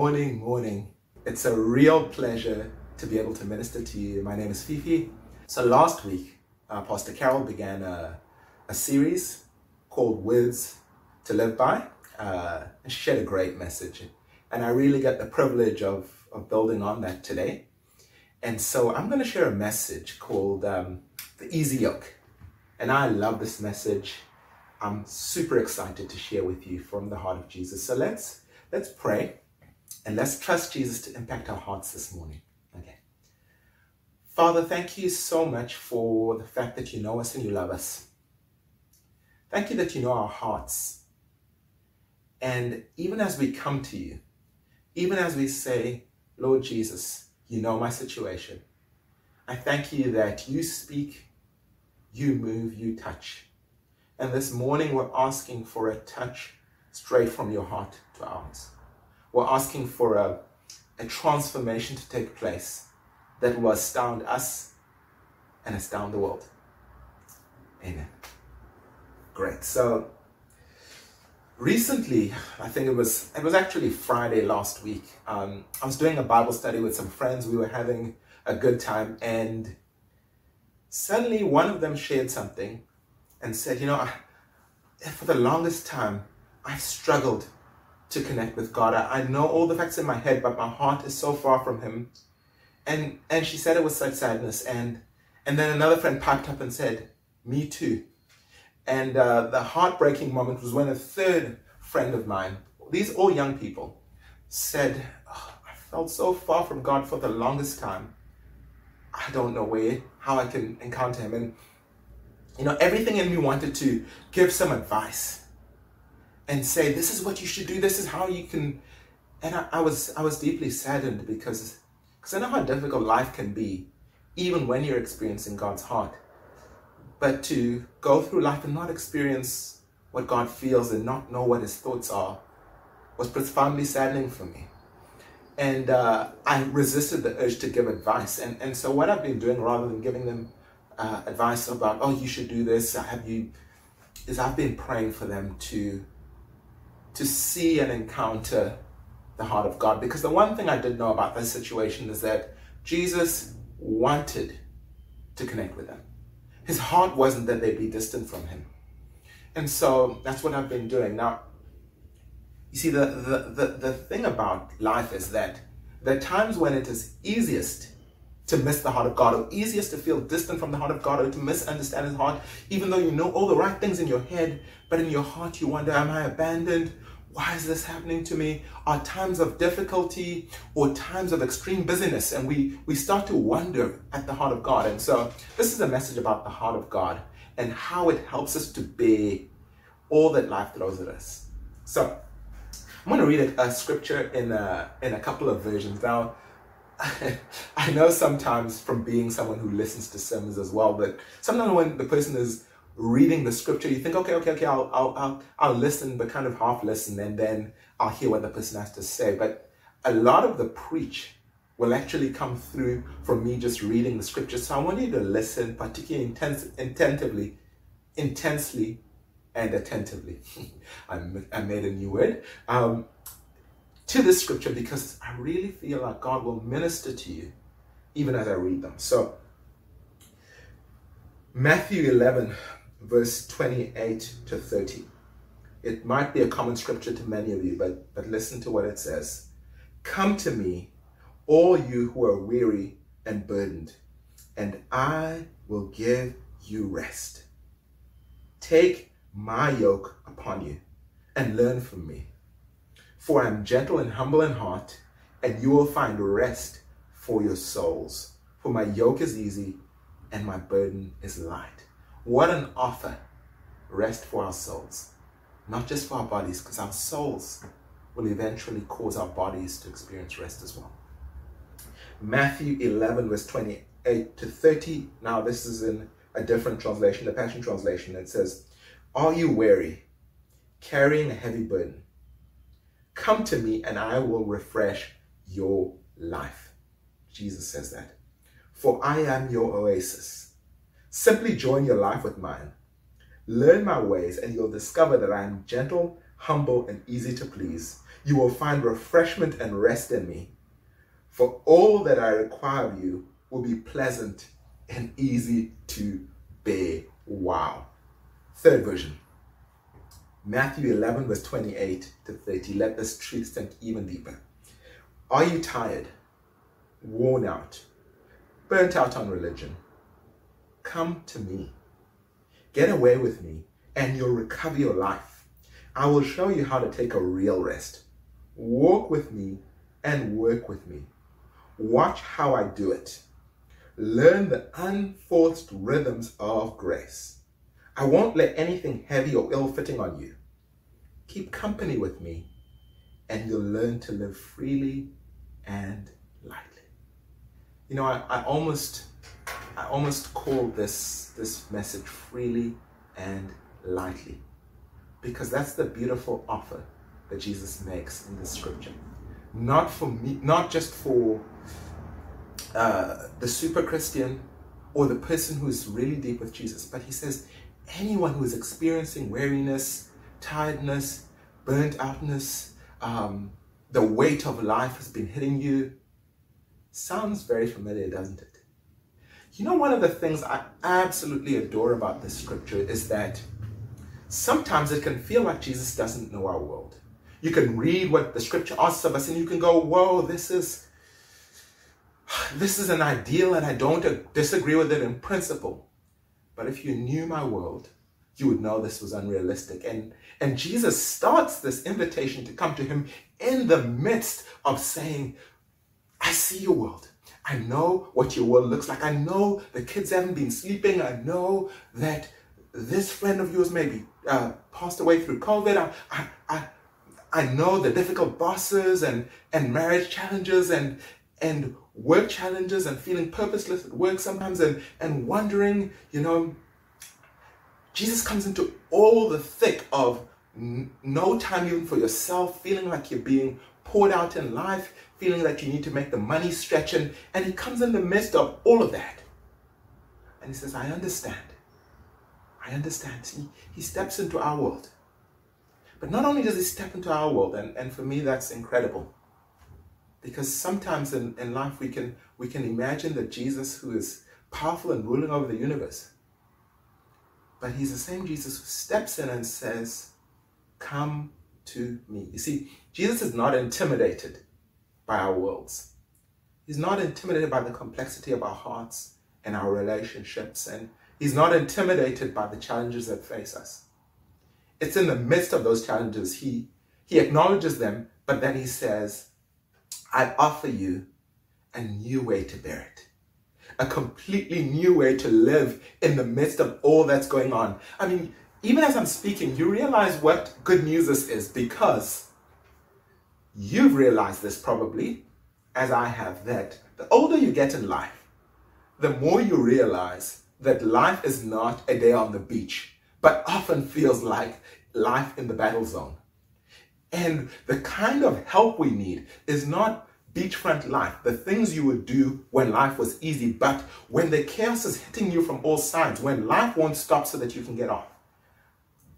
morning, morning. It's a real pleasure to be able to minister to you. My name is Fifi. So last week, uh, Pastor Carol began a, a series called Words to Live By. Uh, and she shared a great message. And I really get the privilege of, of building on that today. And so I'm going to share a message called um, The Easy Yoke. And I love this message. I'm super excited to share with you from the heart of Jesus. So let's let's pray and let's trust Jesus to impact our hearts this morning. Okay. Father, thank you so much for the fact that you know us and you love us. Thank you that you know our hearts. And even as we come to you, even as we say, Lord Jesus, you know my situation, I thank you that you speak, you move, you touch. And this morning, we're asking for a touch straight from your heart to ours. We're asking for a, a transformation to take place that will astound us and astound the world. Amen. Great. So, recently, I think it was it was actually Friday last week. Um, I was doing a Bible study with some friends. We were having a good time, and suddenly one of them shared something and said, You know, I, for the longest time, I've struggled to connect with God. I, I know all the facts in my head, but my heart is so far from Him. And and she said it was such sadness. And and then another friend piped up and said, Me too. And uh, the heartbreaking moment was when a third friend of mine, these all young people, said, oh, I felt so far from God for the longest time. I don't know where, how I can encounter Him. And you know, everything in me wanted to give some advice and say, this is what you should do, this is how you can. And I, I was I was deeply saddened because because I know how difficult life can be, even when you're experiencing God's heart. But to go through life and not experience what God feels and not know what his thoughts are was profoundly saddening for me. And uh, I resisted the urge to give advice. And, and so what I've been doing rather than giving them uh, advice about, oh, you should do this. Have you? Is I've been praying for them to to see and encounter the heart of God. Because the one thing I did know about this situation is that Jesus wanted to connect with them. His heart wasn't that they'd be distant from him. And so that's what I've been doing. Now, you see, the, the, the, the thing about life is that there are times when it is easiest to miss the heart of God, or easiest to feel distant from the heart of God, or to misunderstand His heart, even though you know all the right things in your head, but in your heart you wonder, Am I abandoned? Why is this happening to me? Are times of difficulty or times of extreme busyness, and we, we start to wonder at the heart of God. And so, this is a message about the heart of God and how it helps us to bear all that life throws at us. So, I'm going to read a, a scripture in a, in a couple of versions. Now, I know sometimes from being someone who listens to sermons as well that sometimes when the person is reading the scripture, you think, okay, okay, okay, I'll, I'll, I'll, I'll listen, but kind of half listen, and then I'll hear what the person has to say. But a lot of the preach will actually come through from me just reading the scripture. So I want you to listen, particularly intense, intentively, intensely, and attentively. I, I made a new word. Um, to this scripture because I really feel like God will minister to you even as I read them. So, Matthew 11, verse 28 to 30. It might be a common scripture to many of you, but, but listen to what it says. Come to me, all you who are weary and burdened, and I will give you rest. Take my yoke upon you and learn from me for I am gentle and humble in heart, and you will find rest for your souls. For my yoke is easy and my burden is light. What an offer! Rest for our souls. Not just for our bodies, because our souls will eventually cause our bodies to experience rest as well. Matthew 11, verse 28 to 30. Now, this is in a different translation, the Passion Translation. It says, Are you weary, carrying a heavy burden? Come to me and I will refresh your life. Jesus says that. For I am your oasis. Simply join your life with mine. Learn my ways and you'll discover that I am gentle, humble, and easy to please. You will find refreshment and rest in me. For all that I require of you will be pleasant and easy to bear. Wow. Third version. Matthew 11, verse 28 to 30. Let this truth sink even deeper. Are you tired, worn out, burnt out on religion? Come to me. Get away with me, and you'll recover your life. I will show you how to take a real rest. Walk with me and work with me. Watch how I do it. Learn the unforced rhythms of grace. I won't let anything heavy or ill fitting on you. Keep company with me, and you'll learn to live freely and lightly. You know, I, I almost I almost call this this message freely and lightly. Because that's the beautiful offer that Jesus makes in the scripture. Not for me, not just for uh, the super Christian or the person who is really deep with Jesus, but he says anyone who is experiencing weariness, tiredness, burnt outness, um, the weight of life has been hitting you. Sounds very familiar, doesn't it? You know, one of the things I absolutely adore about this scripture is that sometimes it can feel like Jesus doesn't know our world. You can read what the scripture asks of us and you can go, whoa, this is this is an ideal and I don't disagree with it in principle. But if you knew my world, you would know this was unrealistic. And, and Jesus starts this invitation to come to him in the midst of saying, I see your world. I know what your world looks like. I know the kids haven't been sleeping. I know that this friend of yours maybe uh, passed away through COVID. I, I, I, I know the difficult bosses and, and marriage challenges and, and work challenges and feeling purposeless at work sometimes and, and wondering, you know, Jesus comes into all the thick of n- no time even for yourself, feeling like you're being poured out in life, feeling that you need to make the money stretch. And, and he comes in the midst of all of that. And he says, I understand. I understand. He, he steps into our world. But not only does he step into our world, and, and for me that's incredible. Because sometimes in, in life we can we can imagine that Jesus who is powerful and ruling over the universe. But he's the same Jesus who steps in and says, Come to me. You see, Jesus is not intimidated by our worlds. He's not intimidated by the complexity of our hearts and our relationships, and he's not intimidated by the challenges that face us. It's in the midst of those challenges, he, he acknowledges them, but then he says, I offer you a new way to bear it. A completely new way to live in the midst of all that's going on. I mean, even as I'm speaking, you realize what good news this is because you've realized this probably, as I have, that the older you get in life, the more you realize that life is not a day on the beach, but often feels like life in the battle zone. And the kind of help we need is not beachfront life, the things you would do when life was easy, but when the chaos is hitting you from all sides, when life won't stop so that you can get off.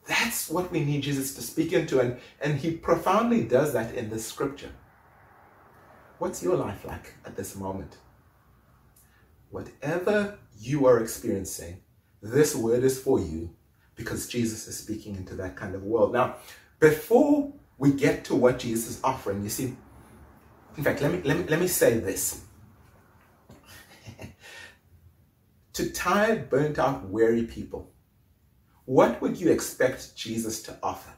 That's what we need Jesus to speak into, and, and he profoundly does that in this scripture. What's your life like at this moment? Whatever you are experiencing, this word is for you because Jesus is speaking into that kind of world. Now, before we get to what Jesus is offering. You see, in fact, let me, let me, let me say this. to tired, burnt out, weary people, what would you expect Jesus to offer?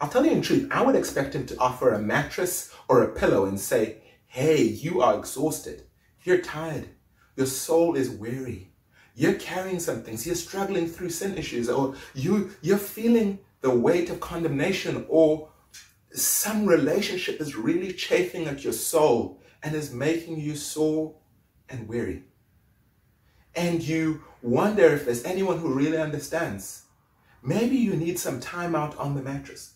I'll tell you in truth, I would expect him to offer a mattress or a pillow and say, Hey, you are exhausted. You're tired. Your soul is weary. You're carrying some things. You're struggling through sin issues, or you, you're feeling the weight of condemnation or some relationship is really chafing at your soul and is making you sore and weary. And you wonder if there's anyone who really understands. Maybe you need some time out on the mattress.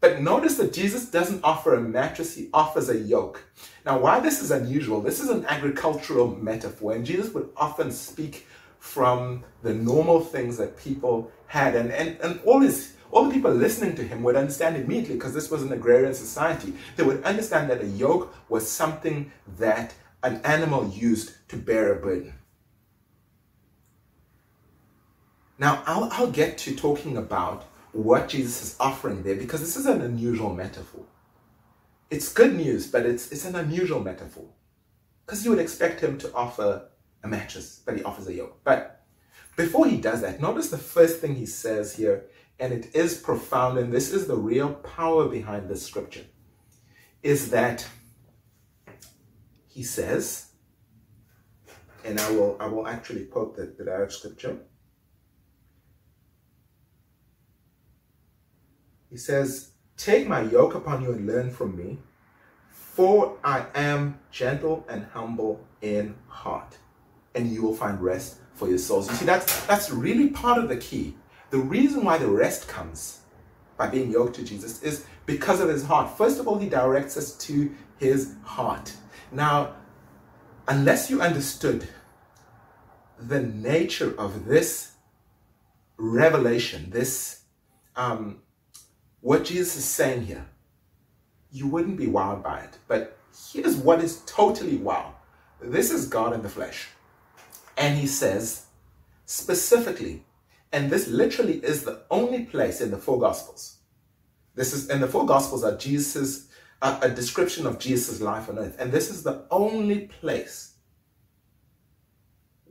But notice that Jesus doesn't offer a mattress, he offers a yoke. Now, why this is unusual, this is an agricultural metaphor, and Jesus would often speak from the normal things that people had. And, and, and all his all the people listening to him would understand immediately because this was an agrarian society. They would understand that a yoke was something that an animal used to bear a burden. Now, I'll, I'll get to talking about what Jesus is offering there because this is an unusual metaphor. It's good news, but it's, it's an unusual metaphor because you would expect him to offer a mattress, but he offers a yoke. But before he does that, notice the first thing he says here, and it is profound, and this is the real power behind this scripture, is that he says, and I will I will actually quote the, the direct scripture. He says, Take my yoke upon you and learn from me, for I am gentle and humble in heart, and you will find rest for your souls. You see, that's that's really part of the key. The reason why the rest comes by being yoked to Jesus is because of his heart. First of all, he directs us to his heart. Now, unless you understood the nature of this revelation, this um, what Jesus is saying here, you wouldn't be wowed by it. But here's what is totally wow. This is God in the flesh. And he says specifically, and this literally is the only place in the four gospels. This is in the four gospels are Jesus a, description of Jesus' life on earth. And this is the only place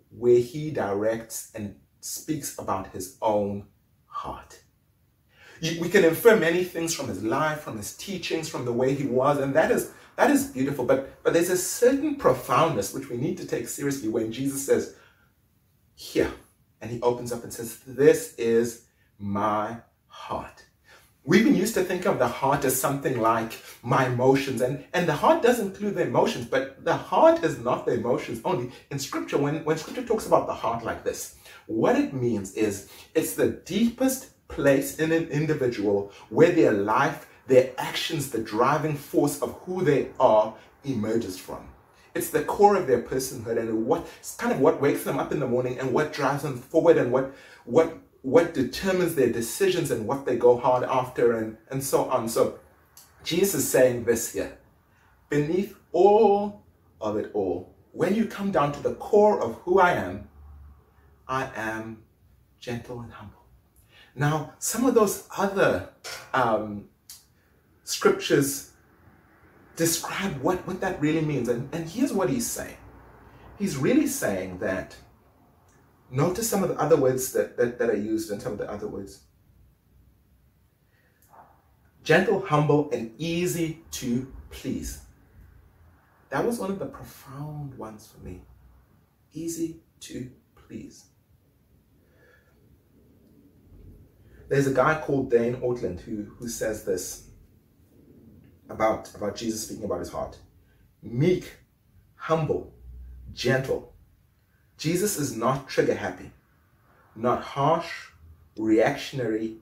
where he directs and speaks about his own heart. We can infer many things from his life, from his teachings, from the way he was, and that is that is beautiful. But but there's a certain profoundness which we need to take seriously when Jesus says, "Here," and he opens up and says, "This is my heart." We've been used to think of the heart as something like my emotions, and, and the heart does include the emotions, but the heart is not the emotions only. In scripture, when, when scripture talks about the heart like this, what it means is it's the deepest place in an individual where their life, their actions, the driving force of who they are emerges from. It's the core of their personhood and what it's kind of what wakes them up in the morning and what drives them forward and what what what determines their decisions and what they go hard after and, and so on. So Jesus is saying this here. Beneath all of it all, when you come down to the core of who I am, I am gentle and humble. Now, some of those other um, scriptures describe what, what that really means. And, and here's what he's saying he's really saying that, notice some of the other words that, that, that are used in some of the other words. Gentle, humble, and easy to please. That was one of the profound ones for me. Easy to please. There's a guy called Dane Ortlund who, who says this about, about Jesus speaking about his heart. Meek, humble, gentle. Jesus is not trigger happy, not harsh, reactionary,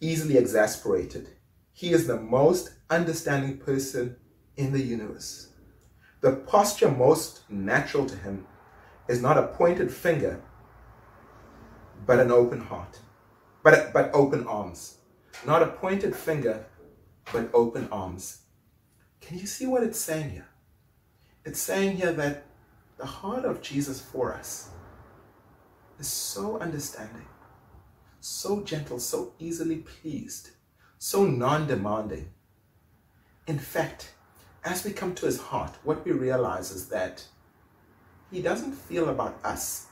easily exasperated. He is the most understanding person in the universe. The posture most natural to him is not a pointed finger, but an open heart but, but open arms. Not a pointed finger, but open arms. Can you see what it's saying here? It's saying here that the heart of Jesus for us is so understanding, so gentle, so easily pleased, so non demanding. In fact, as we come to his heart, what we realize is that he doesn't feel about us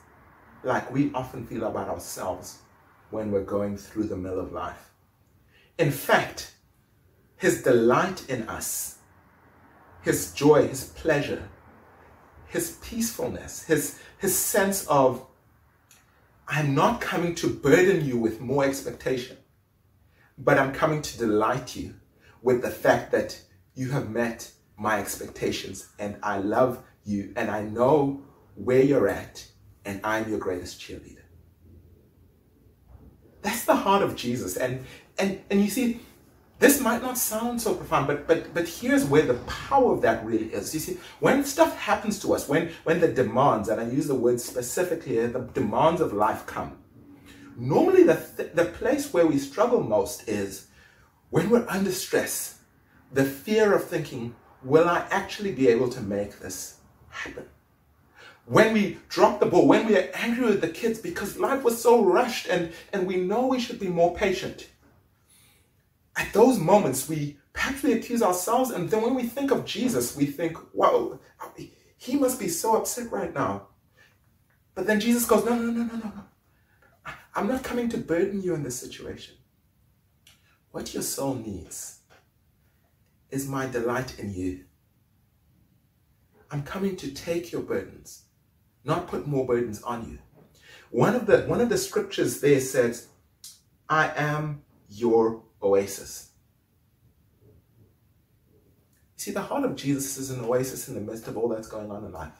like we often feel about ourselves when we're going through the mill of life. In fact, his delight in us, his joy, his pleasure, his peacefulness, his, his sense of, I'm not coming to burden you with more expectation, but I'm coming to delight you with the fact that you have met my expectations and I love you and I know where you're at and I'm your greatest cheerleader. That's the heart of Jesus. And and and you see, this might not sound so profound, but but but here's where the power of that really is. You see, when stuff happens to us, when when the demands, and I use the word specifically, the demands of life come, Normally, the, th- the place where we struggle most is when we're under stress, the fear of thinking, will I actually be able to make this happen? When we drop the ball, when we are angry with the kids because life was so rushed and, and we know we should be more patient. At those moments, we we accuse ourselves, and then when we think of Jesus, we think, wow, he must be so upset right now. But then Jesus goes, no, no, no, no, no, no. I'm not coming to burden you in this situation. What your soul needs is my delight in you. I'm coming to take your burdens, not put more burdens on you. One of the one of the scriptures there says, I am your oasis. You see, the heart of Jesus is an oasis in the midst of all that's going on in life.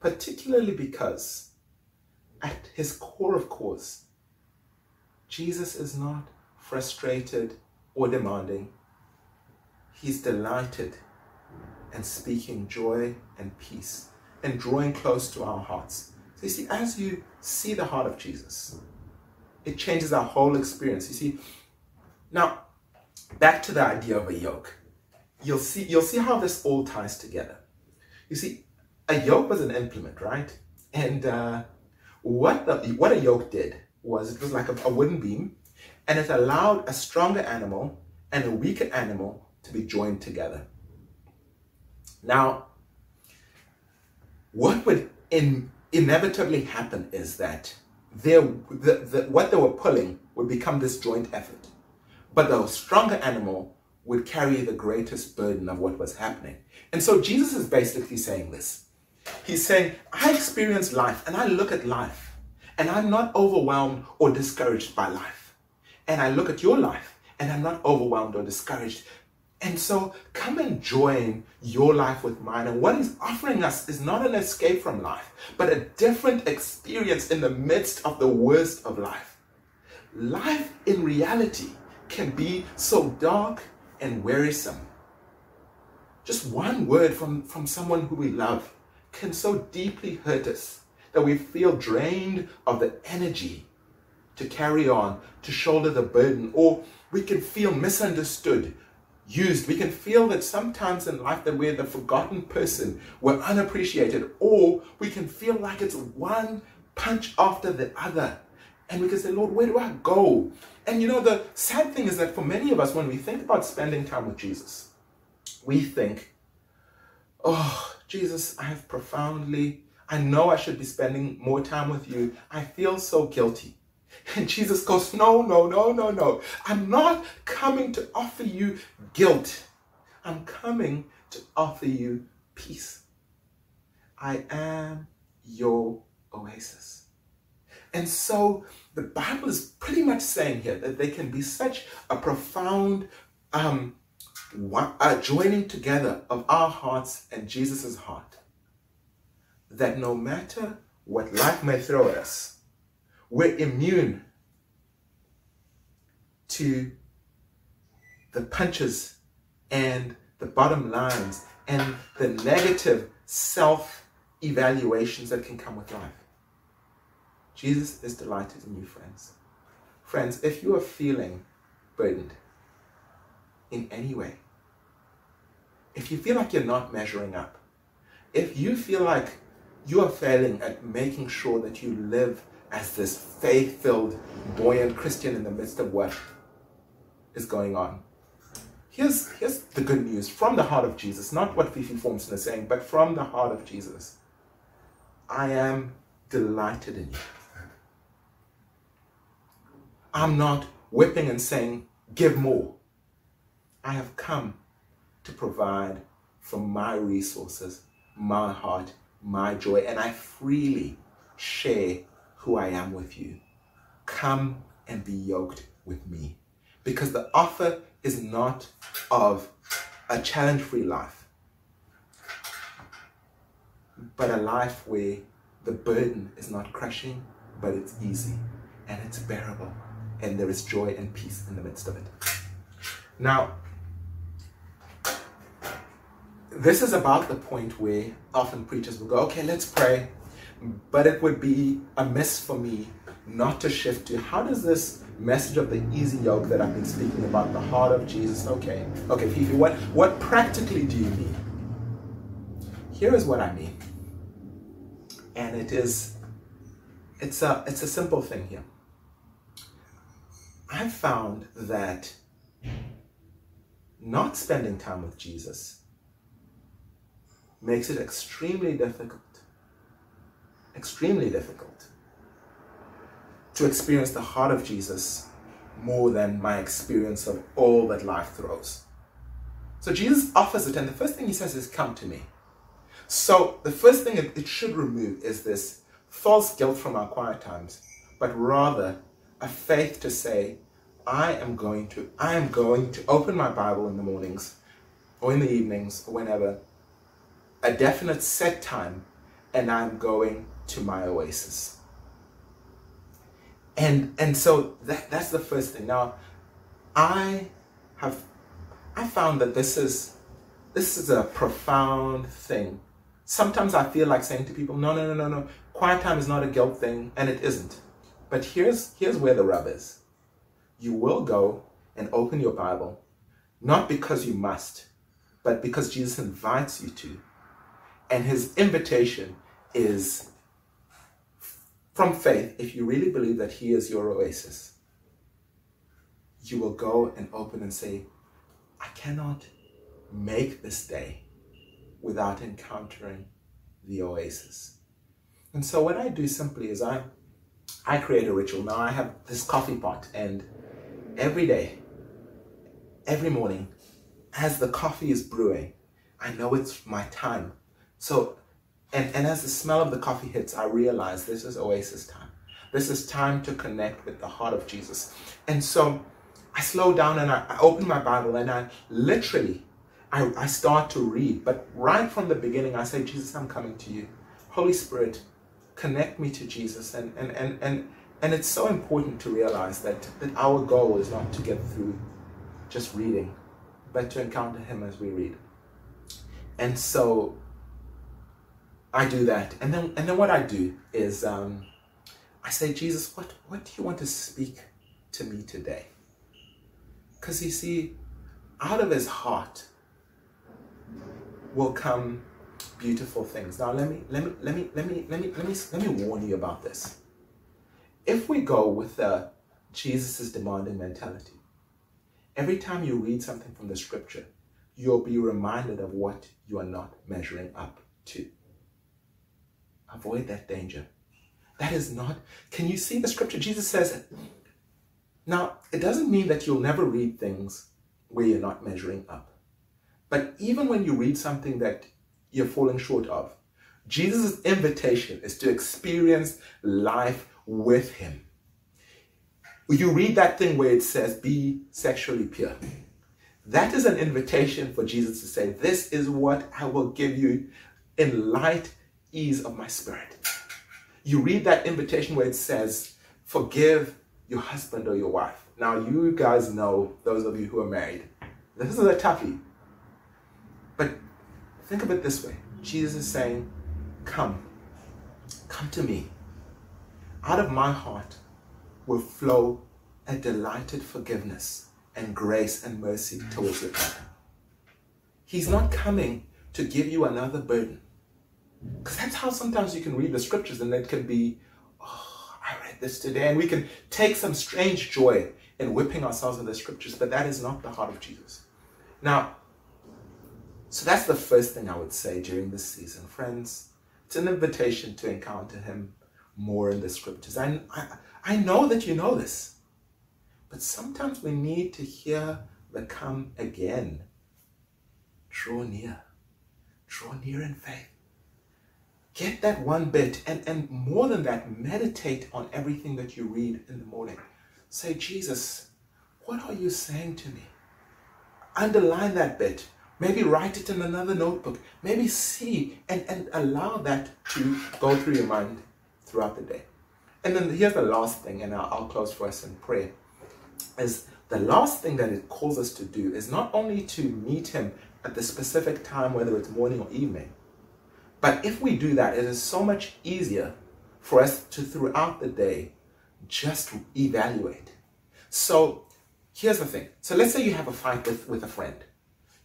Particularly because, at his core of course, Jesus is not frustrated or demanding. He's delighted and speaking joy and peace and drawing close to our hearts. So you see, as you see the heart of Jesus, it changes our whole experience. You see, now back to the idea of a yoke you'll see you'll see how this all ties together. You see, a yoke was an implement, right? And uh, what the what a yoke did was it was like a, a wooden beam, and it allowed a stronger animal and a weaker animal to be joined together. Now, what would in, inevitably happen is that the, the, what they were pulling would become this joint effort. But the stronger animal would carry the greatest burden of what was happening. And so Jesus is basically saying this. He's saying, I experience life and I look at life and I'm not overwhelmed or discouraged by life. And I look at your life and I'm not overwhelmed or discouraged. And so come and join your life with mine. And what he's offering us is not an escape from life, but a different experience in the midst of the worst of life. Life in reality can be so dark and wearisome. Just one word from, from someone who we love can so deeply hurt us that we feel drained of the energy to carry on, to shoulder the burden, or we can feel misunderstood, used. We can feel that sometimes in life that we're the forgotten person, we're unappreciated, or we can feel like it's one punch after the other. And we can say, Lord, where do I go? And you know, the sad thing is that for many of us, when we think about spending time with Jesus, we think, oh, Jesus, I have profoundly, I know I should be spending more time with you. I feel so guilty. And Jesus goes, no, no, no, no, no. I'm not coming to offer you guilt. I'm coming to offer you peace. I am your oasis. And so the Bible is pretty much saying here that there can be such a profound um, a joining together of our hearts and Jesus' heart that no matter what life may throw at us, we're immune to the punches and the bottom lines and the negative self evaluations that can come with life. Jesus is delighted in you, friends. Friends, if you are feeling burdened in any way, if you feel like you're not measuring up, if you feel like you are failing at making sure that you live as this faith filled, buoyant Christian in the midst of what is going on, here's, here's the good news from the heart of Jesus, not what Fifi Formson is saying, but from the heart of Jesus. I am delighted in you. I'm not whipping and saying, give more. I have come to provide from my resources, my heart, my joy, and I freely share who I am with you. Come and be yoked with me. Because the offer is not of a challenge free life, but a life where the burden is not crushing, but it's easy and it's bearable and there is joy and peace in the midst of it. Now, this is about the point where often preachers will go, okay, let's pray, but it would be a amiss for me not to shift to how does this message of the easy yoke that I've been speaking about, the heart of Jesus, okay, okay, Fifi, what, what practically do you mean? Here is what I mean. And it is, it's a, it's a simple thing here. I've found that not spending time with Jesus makes it extremely difficult, extremely difficult to experience the heart of Jesus more than my experience of all that life throws. So Jesus offers it, and the first thing he says is, Come to me. So the first thing it should remove is this false guilt from our quiet times, but rather a faith to say, I am going to, I am going to open my Bible in the mornings or in the evenings or whenever, a definite set time, and I'm going to my oasis. And and so that that's the first thing. Now, I have I found that this is this is a profound thing. Sometimes I feel like saying to people, no, no, no, no, no. Quiet time is not a guilt thing, and it isn't. But here's here's where the rub is. You will go and open your Bible, not because you must, but because Jesus invites you to. And his invitation is from faith, if you really believe that He is your oasis, you will go and open and say, I cannot make this day without encountering the oasis. And so what I do simply is I I create a ritual. Now I have this coffee pot and every day, every morning, as the coffee is brewing, I know it's my time. So and, and as the smell of the coffee hits, I realize this is Oasis time. This is time to connect with the heart of Jesus. And so I slow down and I, I open my Bible and I literally, I, I start to read. But right from the beginning, I say, Jesus, I'm coming to you. Holy Spirit, connect me to Jesus. And, and, and, and, and it's so important to realize that, that our goal is not to get through just reading, but to encounter Him as we read. And so I do that. And then and then what I do is um, I say, Jesus, what, what do you want to speak to me today? Because you see, out of his heart will come beautiful things. Now let me let me let me let me let me let me let me warn you about this. If we go with the Jesus' demanding mentality, every time you read something from the scripture, you'll be reminded of what you are not measuring up to. Avoid that danger. That is not, can you see the scripture? Jesus says, now, it doesn't mean that you'll never read things where you're not measuring up. But even when you read something that you're falling short of, Jesus' invitation is to experience life with Him. You read that thing where it says, be sexually pure. That is an invitation for Jesus to say, This is what I will give you in light ease of my spirit. You read that invitation where it says, forgive your husband or your wife. Now, you guys know, those of you who are married, this is a toughie. But think of it this way Jesus is saying, Come, come to me. Out of my heart will flow a delighted forgiveness and grace and mercy towards partner. He's not coming to give you another burden. Because that's how sometimes you can read the scriptures and it can be, oh, I read this today. And we can take some strange joy in whipping ourselves in the scriptures, but that is not the heart of Jesus. Now, so that's the first thing I would say during this season. Friends, it's an invitation to encounter Him more in the scriptures. I, I, I know that you know this, but sometimes we need to hear the come again. Draw near. Draw near in faith get that one bit and, and more than that, meditate on everything that you read in the morning. Say, Jesus, what are you saying to me? Underline that bit. Maybe write it in another notebook. Maybe see and, and allow that to go through your mind throughout the day. And then here's the last thing, and I'll, I'll close for us in prayer. Is the last thing that it calls us to do is not only to meet Him at the specific time, whether it's morning or evening, but if we do that, it is so much easier for us to, throughout the day, just evaluate. So here's the thing. So let's say you have a fight with, with a friend.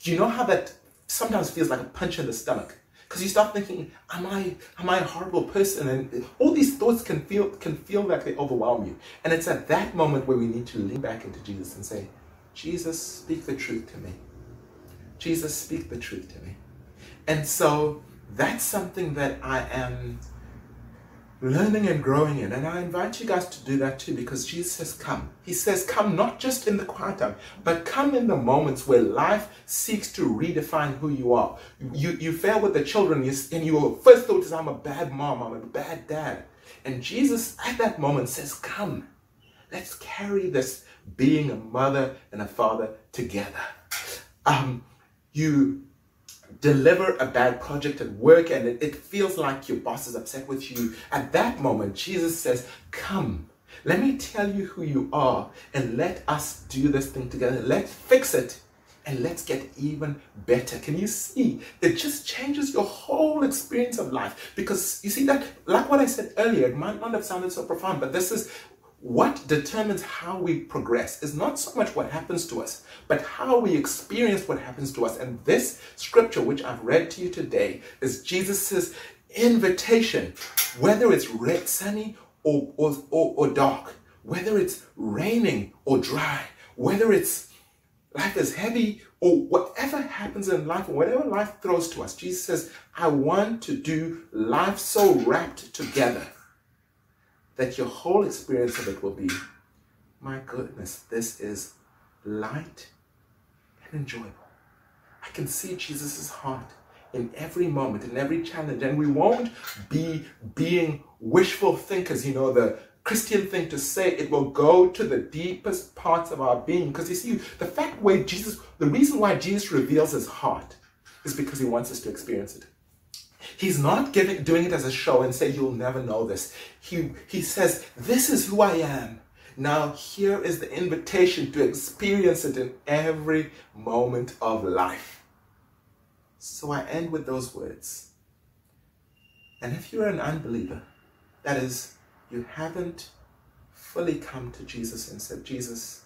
Do you know how that sometimes feels like a punch in the stomach? Because you start thinking, am I am I a horrible person? And all these thoughts can feel can feel like they overwhelm you. And it's at that moment where we need to lean back into Jesus and say, Jesus, speak the truth to me. Jesus, speak the truth to me. And so that's something that I am learning and growing in. And I invite you guys to do that too because Jesus says, Come. He says, Come not just in the quiet time, but come in the moments where life seeks to redefine who you are. You, you fail with the children, and your first thought is, I'm a bad mom, I'm a bad dad. And Jesus at that moment says, Come, let's carry this being a mother and a father together. Um, you deliver a bad project at work and it, feels like your boss is upset with you, at that moment, Jesus says, Come, let me tell you who you are and let us do this thing together. Let's fix it and let's get even better. Can you see? It just changes your whole experience of life because you see that, like what I said earlier, it might not have sounded so profound, but this is what determines how we progress is not so much what happens to us, but how we experience what happens to us. And this scripture, which I've read to you today, is Jesus' invitation, whether it's red, sunny or, or, or, or dark, whether it's raining or dry, whether it's life is heavy or whatever happens in life, or whatever life throws to us, Jesus says, I want to do life so wrapped together that your whole experience of it will be, my goodness, this is light and enjoyable. I can see Jesus' heart in every moment, in every challenge, and we won't be being wishful thinkers, you know, the Christian thing to say, it will go to the deepest parts of our being. Because you see, the fact where Jesus, the reason why Jesus reveals his heart is because he wants us to experience it. He's not giving, doing it as a show and say, you'll never know this. He, he says, this is who I am. Now, here is the invitation to experience it in every moment of life. So I end with those words. And if you're an unbeliever, that is, you haven't fully come to Jesus and said, Jesus,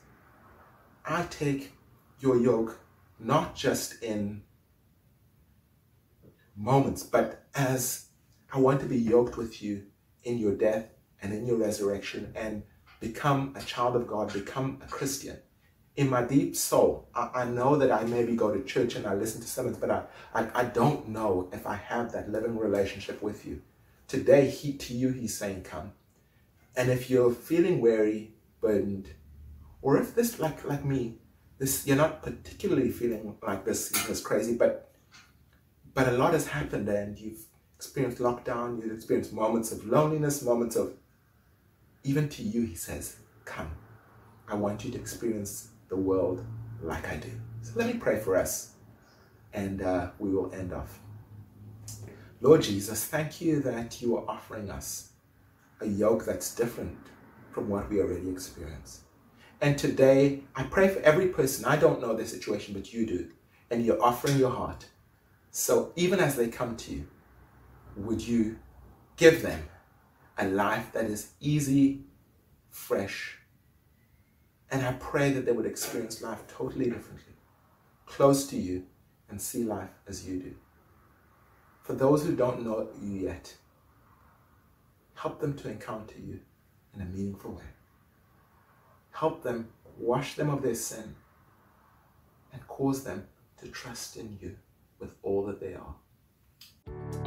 I take your yoke not just in moments, but as I want to be yoked with you in your death and in your resurrection and become a child of God, become a Christian. In my deep soul, I, I know that I maybe go to church and I listen to sermons, but I, I, I don't know if I have that living relationship with you. Today, he, to you, he's saying, Come. And if you're feeling weary, burdened, or if this, like, like me, this you're not particularly feeling like this, this crazy, but but a lot has happened and you've experienced lockdown, you've experienced moments of loneliness, moments of, even to you, he says, come. I want you to experience the world like I do. So let me pray for us and uh, we will end off. Lord Jesus, thank you that you are offering us a yoke that's different from what we already experience. And today, I pray for every person. I don't know their situation, but you do. And you're offering your heart. So even as they come to you, would you give them a life that is easy, fresh, and I pray that they would experience life totally differently, close to you, and see life as you do. For those who don't know you yet, help them to encounter you in a meaningful way. Help them wash them of their sin and cause them to trust in you with all that they are.